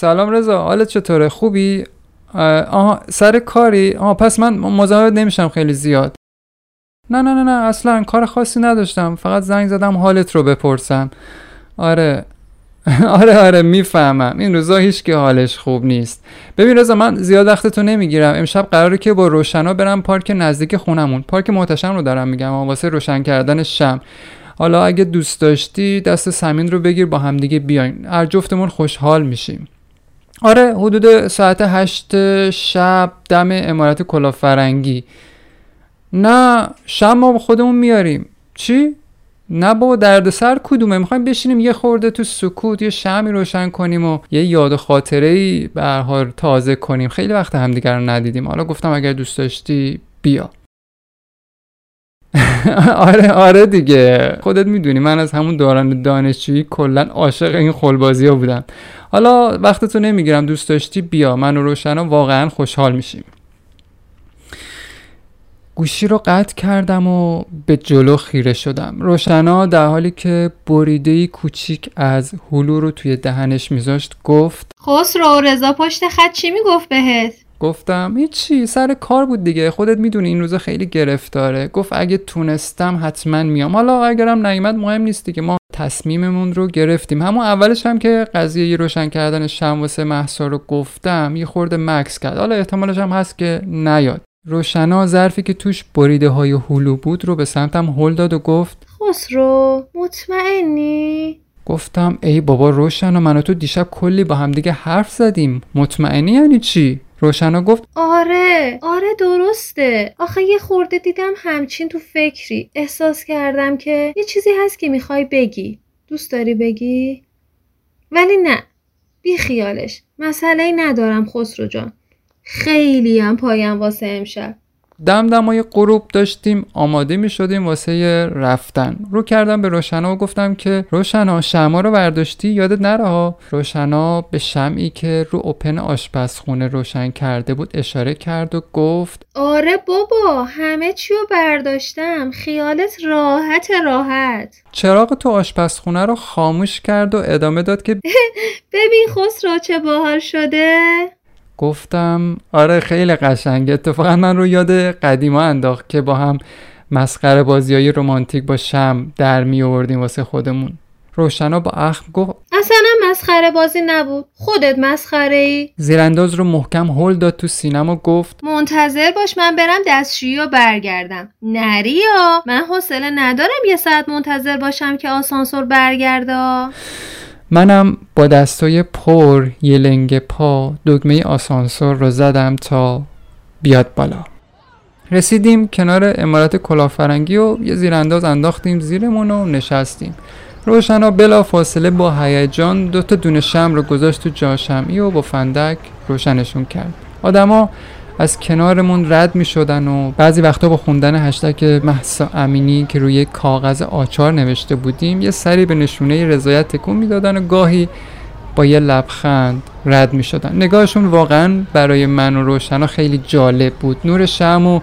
سلام رضا حالت چطوره؟ خوبی؟ آها سر کاری؟ آها پس من مزاحمت نمیشم خیلی زیاد. نه نه نه نه اصلا کار خاصی نداشتم. فقط زنگ زدم حالت رو بپرسم آره. آره آره می‌فهمم. این روزا هیچ که حالش خوب نیست. ببین رضا من زیاد وقتتو نمی‌گیرم. امشب قراره که با روشنا برم پارک نزدیک خونمون. پارک محتشم رو دارم میگم واسه روشن کردن شم. حالا اگه دوست داشتی دست سمین رو بگیر با همدیگه بیاین. هر جفتمون خوشحال میشیم. آره حدود ساعت هشت شب دم امارت کلافرنگی. نه شم ما خودمون میاریم. چی؟ نه بابا دردسر کدومه؟ می‌خوایم بشینیم یه خورده تو سکوت یه شمی روشن کنیم و یه یاد خاطره ای به تازه کنیم. خیلی وقت همدیگر رو ندیدیم. حالا گفتم اگر دوست داشتی بیا. آره آره دیگه. خودت می‌دونی من از همون دوران دانشجویی کلا عاشق این خلبازی ها بودم. حالا وقتتو نمی‌گیرم دوست داشتی بیا. من و روشنا واقعا خوشحال میشیم. گوشی رو قطع کردم و به جلو خیره شدم. روشنا در حالی که بریده کوچیک از هلو رو توی دهنش میذاشت گفت خسرو رضا پشت خط چی می‌گفت بهت؟ گفتم هیچی سر کار بود دیگه خودت می‌دونی این روزا خیلی گرفتاره. گفت اگه تونستم حتما میام. حالا اگرم نیومد مهم نیست دیگه ما تصمیممون رو گرفتیم. همون اولش هم که قضیه یه روشن کردن شم واسه محسا رو گفتم یه خورده مکس کرد. حالا احتمالش هم هست که نیاد. روشنا ظرفی که توش بریده های هلو بود رو به سمتم هل داد و گفت خسرو مطمئنی؟ گفتم ای بابا روشنا من و تو دیشب کلی با همدیگه حرف زدیم. مطمئنی یعنی چی؟ روشنا گفت آره آره درسته. آخه یه خورده دیدم همچین تو فکری. احساس کردم که یه چیزی هست که می‌خوای بگی. دوست داری بگی؟ ولی نه بی خیالش. مسئله ندارم خسرو جان. خیلی هم پایم واسه امشب. دمدمای غروب داشتیم آماده می شدیم واسه رفتن. رو کردم به روشنا و گفتم که روشنا شما رو برداشتی یادت نره ها. روشنا به شمعی که رو اوپن آشپزخونه روشن کرده بود اشاره کرد و گفت آره بابا همه چی رو برداشتم. خیالت راحت راحت. چراغ تو آشپزخونه رو خاموش کرد و ادامه داد که ببین خسرو چه باحال شده. گفتم آره خیلی قشنگه. اتفاقا من رو یاد قدیما انداخت که با هم مسخره بازی های رومانتیک با شم در می آوردیم واسه خودمون. روشنا با اخم گفت اصلا مسخره بازی نبود. خودت مسخره ای؟ زیرانداز رو محکم هل داد تو سینما گفت منتظر باش من برم دستشویی و برگردم. نریا من حوصله ندارم یه ساعت منتظر باشم که آسانسور برگرده. منم با دستای پر یه لنگ پا دگمه آسانسور رو زدم تا بیاد بالا. رسیدیم کنار امارت کلافرنگی و یه زیرانداز انداختیم زیرمون و نشستیم. روشنا بلا فاصله با هیجان دو تا دونه شم رو گذاشت تو جاشمی و با فندک روشنشون کرد. آدما از کنارمون رد می شدن و بعضی وقتا با خوندن هشتک محسا امینی که روی کاغذ آچار نوشته بودیم یه سری به نشونه رضایت تکون می‌دادن و گاهی با یه لبخند رد می شدن نگاهشون واقعا برای من و روشنا خیلی جالب بود. نور شم و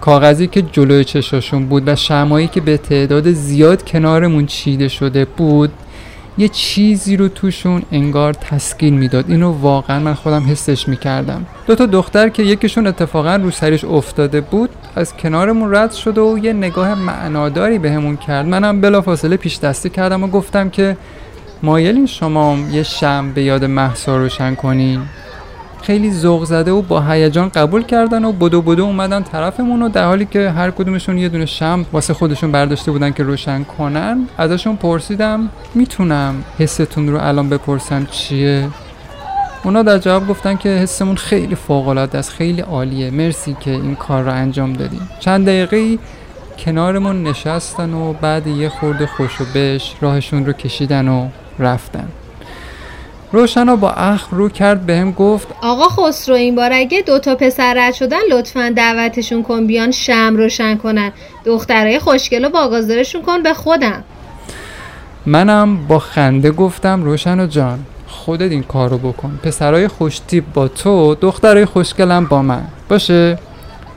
کاغذی که جلوی چشاشون بود و شمایی که به تعداد زیاد کنارمون چیده شده بود یه چیزی رو توشون انگار تسکین می‌داد. اینو واقعا من خودم حسش می‌کردم. دو تا دختر که یکیشون اتفاقا رو سریش افتاده بود از کنارمون رد شده و یه نگاه معناداری بهمون کرد. منم بلافاصله پیش دستی کردم و گفتم که مایلین شما یه شم به یاد محسا روشن کنین. خیلی ذوق زده و با هیجان قبول کردن و بدو بدو اومدن طرفمون و در حالی که هر کدومشون یه دونه شم واسه خودشون برداشته بودن که روشن کنن ازشون پرسیدم می‌تونم حستون رو الان بپرسم چیه؟ اونا در جواب گفتن که حسمون خیلی فوق العاده است خیلی عالیه. مرسی که این کار رو انجام دادیم چند دقیقه کنارمون نشستن و بعد یه خورده خوش و بش راهشون رو کشیدن و رفتن. روشنا با اخ رو کرد بهم به گفت آقا خسرو این بار اگه دوتا پسر رد شدن لطفا دعوتشون کن بیان شم روشن کنن. دخترای خوشگل و باگازارشون کن به خودم. منم با خنده گفتم روشنا جان خودت این کارو بکن. پسرای خوشتیب با تو دخترای خوشگلم با من. باشه؟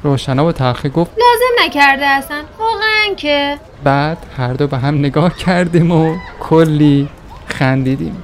روشنا با تلخی گفت. لازم نکرده اصلا. واقعا که. بعد هر دو به هم نگاه کردیم و کلی خندیدیم.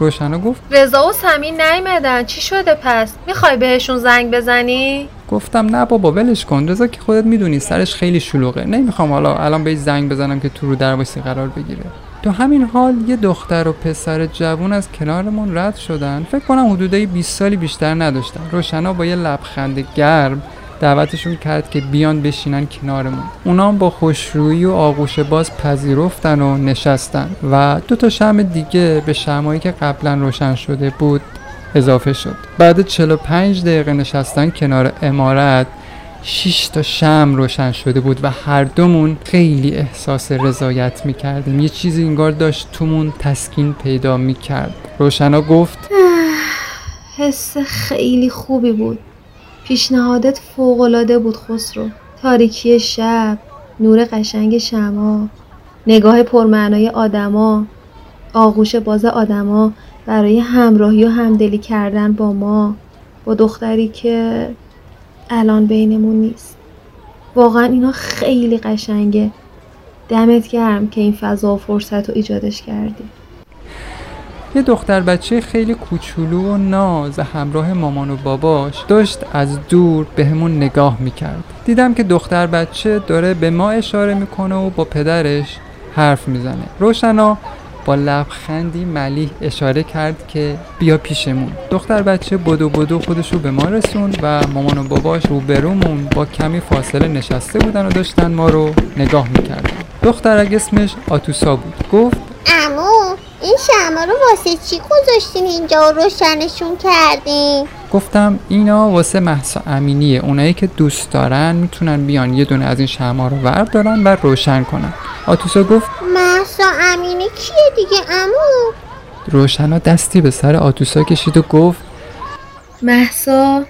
روشنا گفت. رضا و سمین نیمدن چی شده پس؟ می‌خوای بهشون زنگ بزنی؟ گفتم نه بابا ولش کن. رضا که خودت می‌دونی سرش خیلی شلوغه. نمی‌خوام حالا الان بهش زنگ بزنم که تو رو در قرار بگیره. تو همین حال یه دختر و پسر جوون از کنارمون رد شدن. فکر کنم حدودای 20 سالی بیشتر نداشتن. روشنا با یه لبخند گرم دعوتشون کرد که بیان بشینن کنارمون. اونام با خوشرویی و آغوش باز پذیرفتن و نشستن و دو تا شم دیگه به شمایی که قبلا روشن شده بود اضافه شد. بعد 45 دقیقه نشستن کنار امارت 6 تا شم روشن شده بود و هر دومون خیلی احساس رضایت می‌کردیم. یه چیزی انگار داشت تومون تسکین پیدا می‌کرد. روشنا گفت حس خیلی خوبی بود. پیشنهادت فوقالعاده بود خسرو. تاریکی شب نور قشنگ شما نگاه پرمعنای آدما آغوش باز آدما برای همراهی و همدلی کردن با ما با دختری که الان بینمون نیست. واقعا اینا خیلی قشنگه. دمت گرم که این فضا و فرصت رو ایجادش کردی. یه دختر بچه خیلی کوچولو و ناز همراه مامان و باباش داشت از دور به همون نگاه می‌کرد. دیدم که دختر بچه داره به ما اشاره می‌کنه و با پدرش حرف می‌زنه. روشنا با لبخندی ملیح اشاره کرد که بیا پیشمون. دختر بچه بدو بدو خودش رو به ما رسوند و مامان و باباش رو برومون با کمی فاصله نشسته بودن و داشتن ما رو نگاه می‌کردن. دخترک اسمش آتوسا بود. گفت امو این شما رو واسه چی گذاشتین اینجا روشنشون کردین؟ گفتم اینا واسه محسا امینیه. اونایی که دوست دارن می‌تونن بیان یه دونه از این شما رو وردارن و روشن کنن. آتوسا گفت محسا امینی کیه دیگه امو روشنا دستی به سر آتوسا کشید و گفت محسا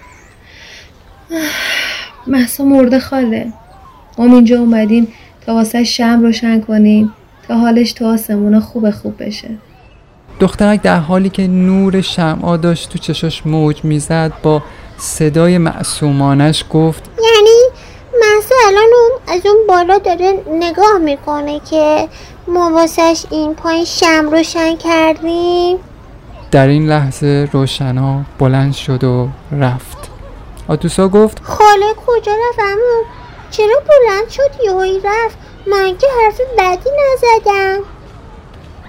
محسا مرده خاله. ما اینجا اومدیم تا واسه شم روشن کنیم. تا حالش تو آسمون خوب خوب بشه. دخترک در حالی که نور شمعا داشت تو چشاش موج می‌زد با صدای معصومانش گفت یعنی محسا الان اون از اون بالا داره نگاه می‌کنه که ما این پایین شم روشن کردیم؟ در این لحظه روشنا بلند شد و رفت. آتوسا گفت خاله کجا رفت چرا بلند شد؟ یهویی رفت. من که حرف بدی نزدم.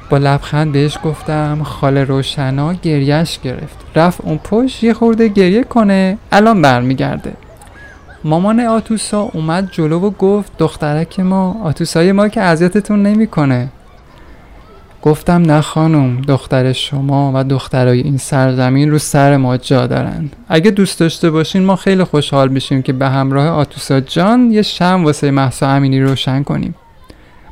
با لبخند بهش گفتم خاله روشنا گریش گرفت. رفت اون پشت یه خورده گریه کنه. الان برمیگرده. مامان آتوسا اومد جلو و گفت دخترک ما آتوسای ما که اذیتتون نمی‌کنه. گفتم نه خانم دختر شما و دخترای این سرزمین رو سر ما جا دارن. اگه دوست داشته باشین ما خیلی خوشحال بشیم که به همراه آتوسا جان یه شم واسه محسا امینی روشن کنیم.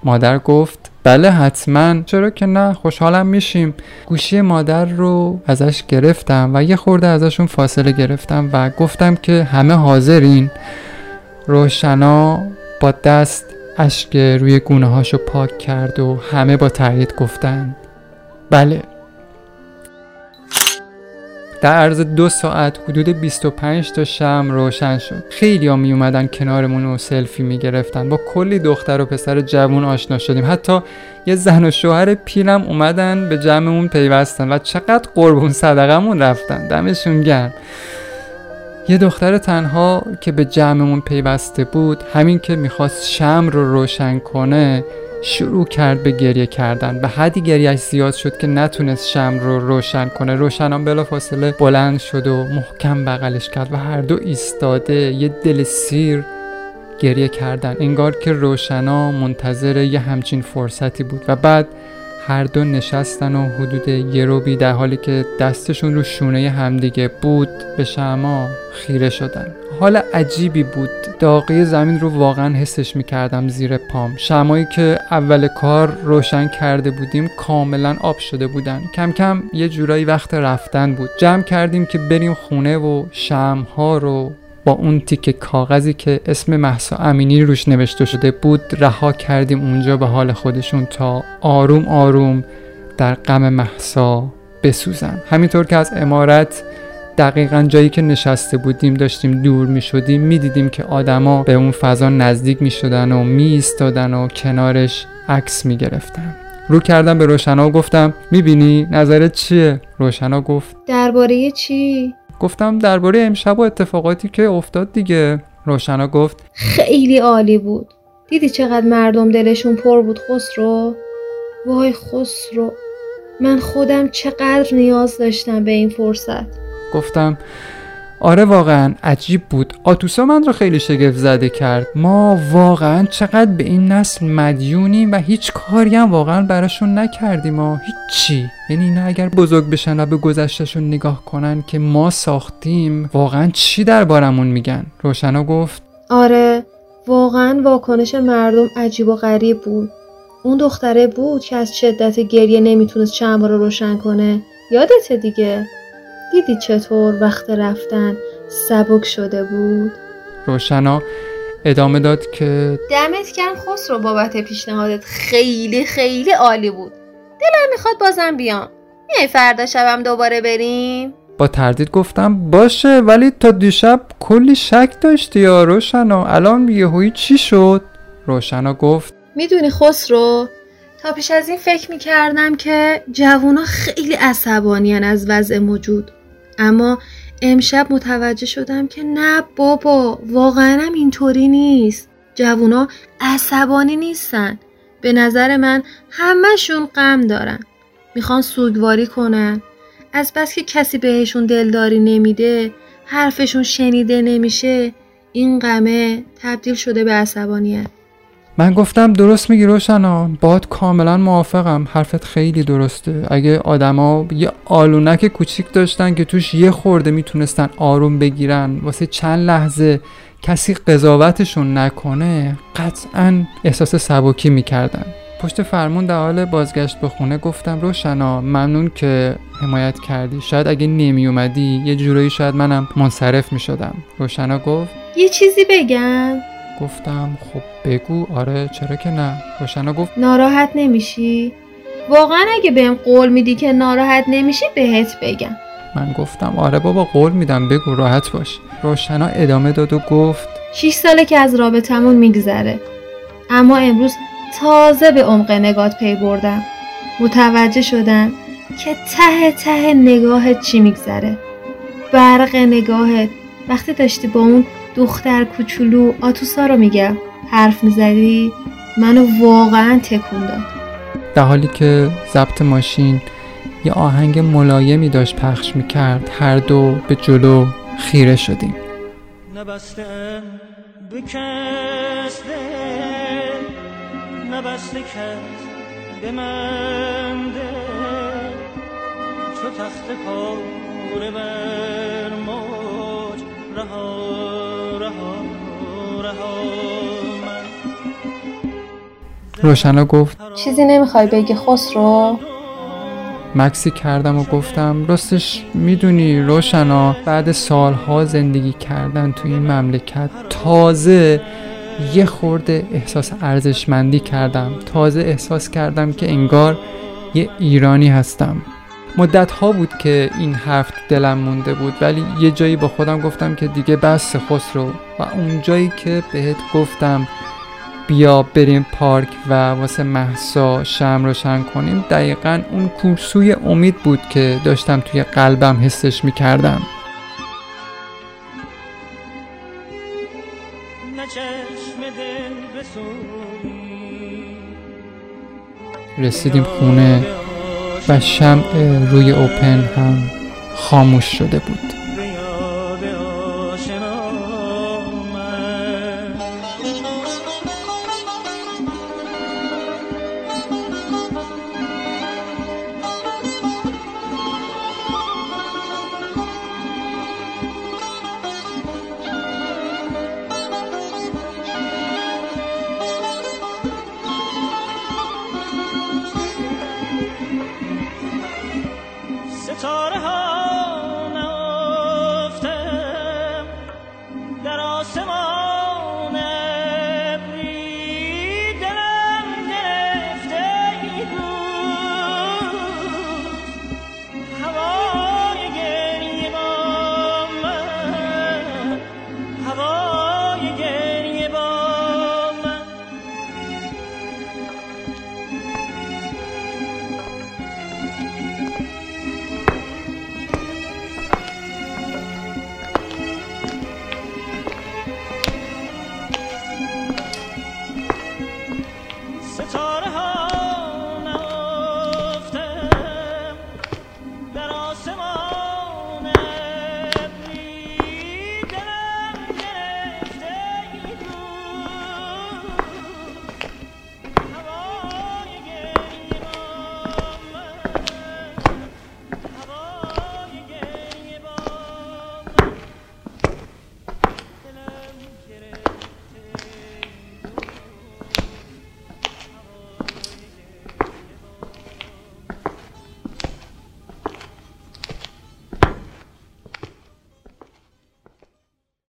مادر گفت بله حتما. چرا که نه خوشحالم میشیم. گوشی مادر رو ازش گرفتم و یه خورده ازشون فاصله گرفتم و گفتم که همه حاضرین. روشنا با دست اشک روی گونه هاشو پاک کرد و همه با تایید گفتن بله. در عرض دو ساعت حدود 25 تا شم روشن شد. خیلی ها می اومدن کنارمون و سلفی می گرفتن. با کلی دختر و پسر جوون آشنا شدیم. حتی یه زن و شوهر پیرم اومدن به جمعمون پیوستن و چقدر قربون صدقمون رفتن. دمشون گرم. یه دختر تنها که به جمعمون پیوسته بود همین که می‌خواست شم رو روشن کنه شروع کرد به گریه کردن. به حدی گریهش زیاد شد که نتونست شم رو روشن کنه. روشنان بلا فاصله بلند شد و محکم بغلش کرد و هر دو ایستاده یه دل سیر گریه کردن. انگار که روشنا منتظر یه همچین فرصتی بود. و بعد هر دو نشستن و حدود یه روبی در حالی که دستشون رو شونه همدیگه بود به شما خیره شدن. حال عجیبی بود. داغی زمین رو واقعا حسش می‌کردم زیر پام. شمایی که اول کار روشن کرده بودیم کاملا آب شده بودن. کم کم یه جورایی وقت رفتن بود. جمع کردیم که بریم خونه و شمها رو با اون تیک کاغذی که اسم محسا امینی روش نوشته شده بود رها کردیم اونجا به حال خودشون تا آروم آروم در غم محسا بسوزن. همینطور که از امارت دقیقا جایی که نشسته بودیم داشتیم دور می شدیم می دیدیم که آدما به اون فضا نزدیک می شدن و می ایستادن و کنارش عکس می گرفتن رو کردم به روشنا و گفتم می‌بینی نظرت چیه؟ روشنا گفت درباره چی؟ گفتم درباره امشب و اتفاقاتی که افتاد دیگه. روشنا گفت خیلی عالی بود. دیدی چقدر مردم دلشون پر بود خسرو؟ وای خسرو من خودم چقدر نیاز داشتم به این فرصت. گفتم آره واقعا عجیب بود. آتوسا من رو خیلی شگفت زده کرد. ما واقعا چقدر به این نسل مدیونیم و هیچ کاری هم واقعا براشون نکردیم ما هیچی. یعنی اینا اگر بزرگ بشن و به گذشتشون نگاه کنن که ما ساختیم واقعا چی دربارمون میگن؟ روشنا گفت. آره واقعا واکنش مردم عجیب و غریب بود. اون دختره بود که از شدت گریه نمی‌تونست چند رو روشن کنه. یادته دیگه؟ دیدی چطور وقت رفتن سبک شده بود؟ روشنا ادامه داد که دمت کم خسرو بابت پیشنهادت خیلی خیلی عالی بود. دلم می‌خواد بازم بیام. میای فردا شبم دوباره بریم؟ با تردید گفتم باشه ولی تا دیشب کلی شک داشتی یا روشنا؟ الان یهویی چی شد؟ روشنا گفت می‌دونی خسرو تا پیش از این فکر می‌کردم که جوونا خیلی عصبانیان از وضع موجود. اما امشب متوجه شدم که نه بابا واقعا هم اینطوری نیست. جوونا عصبانی نیستن. به نظر من همهشون غم دارن. می‌خوان سوگواری کنن. از بس که کسی بهشون دلداری نمیده حرفشون شنیده نمیشه این غمه تبدیل شده به عصبانیت. من گفتم درست میگی روشنا باد کاملا موافقم حرفت خیلی درسته. اگه آدما یه آلونک کوچیک داشتن که توش یه خورده می‌تونستن آروم بگیرن واسه چند لحظه کسی قضاوتشون نکنه قطعا احساس سبکی می‌کردن. پشت فرمون در حال بازگشت به خونه گفتم روشنا ممنون که حمایت کردی. شاید اگه نمی اومدی یه جورایی شاید منم منصرف می شدم روشنا گفت یه چیزی بگم. گفتم خب بگو. آره چرا که نه؟ روشنا گفت. ناراحت نمیشی؟ واقعا اگه بهم قول میدی که ناراحت نمیشی بهت بگم. من گفتم آره بابا قول میدم بگو راحت باش. روشنا ادامه داد و گفت 6 ساله که از رابطمون میگذره. اما امروز تازه به عمق نگات پی بردم. متوجه شدم که ته ته نگاهت چی میگذره. برق نگاهت. وقتی داشتی با اون دختر کوچولو آتوسا رو میگم حرف می‌زدی؟ منو واقعا تکون داد. در حالی که ضبط ماشین یه آهنگ ملایمی داشت پخش می‌کرد هر دو به جلو خیره شدیم. نبسته بکسته نبسته کس به من چو تخت پاره بر موج رها رها رها من روشنا گفت چیزی نمی‌خوای بگی خسرو. مکسی کردم و گفتم راستش می‌دونی روشنا بعد سالها زندگی کردن تو این مملکت تازه یه خورده احساس ارزشمندی کردم. تازه احساس کردم که انگار یه ایرانی هستم. مدت ها بود که این حرف دلم مونده بود ولی یه جایی با خودم گفتم که دیگه بس خسرو و اون جایی که بهت گفتم بیا بریم پارک و واسه محسا شم روشن کنیم دقیقا اون کورسوی امید بود که داشتم توی قلبم حسش می‌کردم. رسیدیم خونه. و شمع روی اوپن هم خاموش شده بود.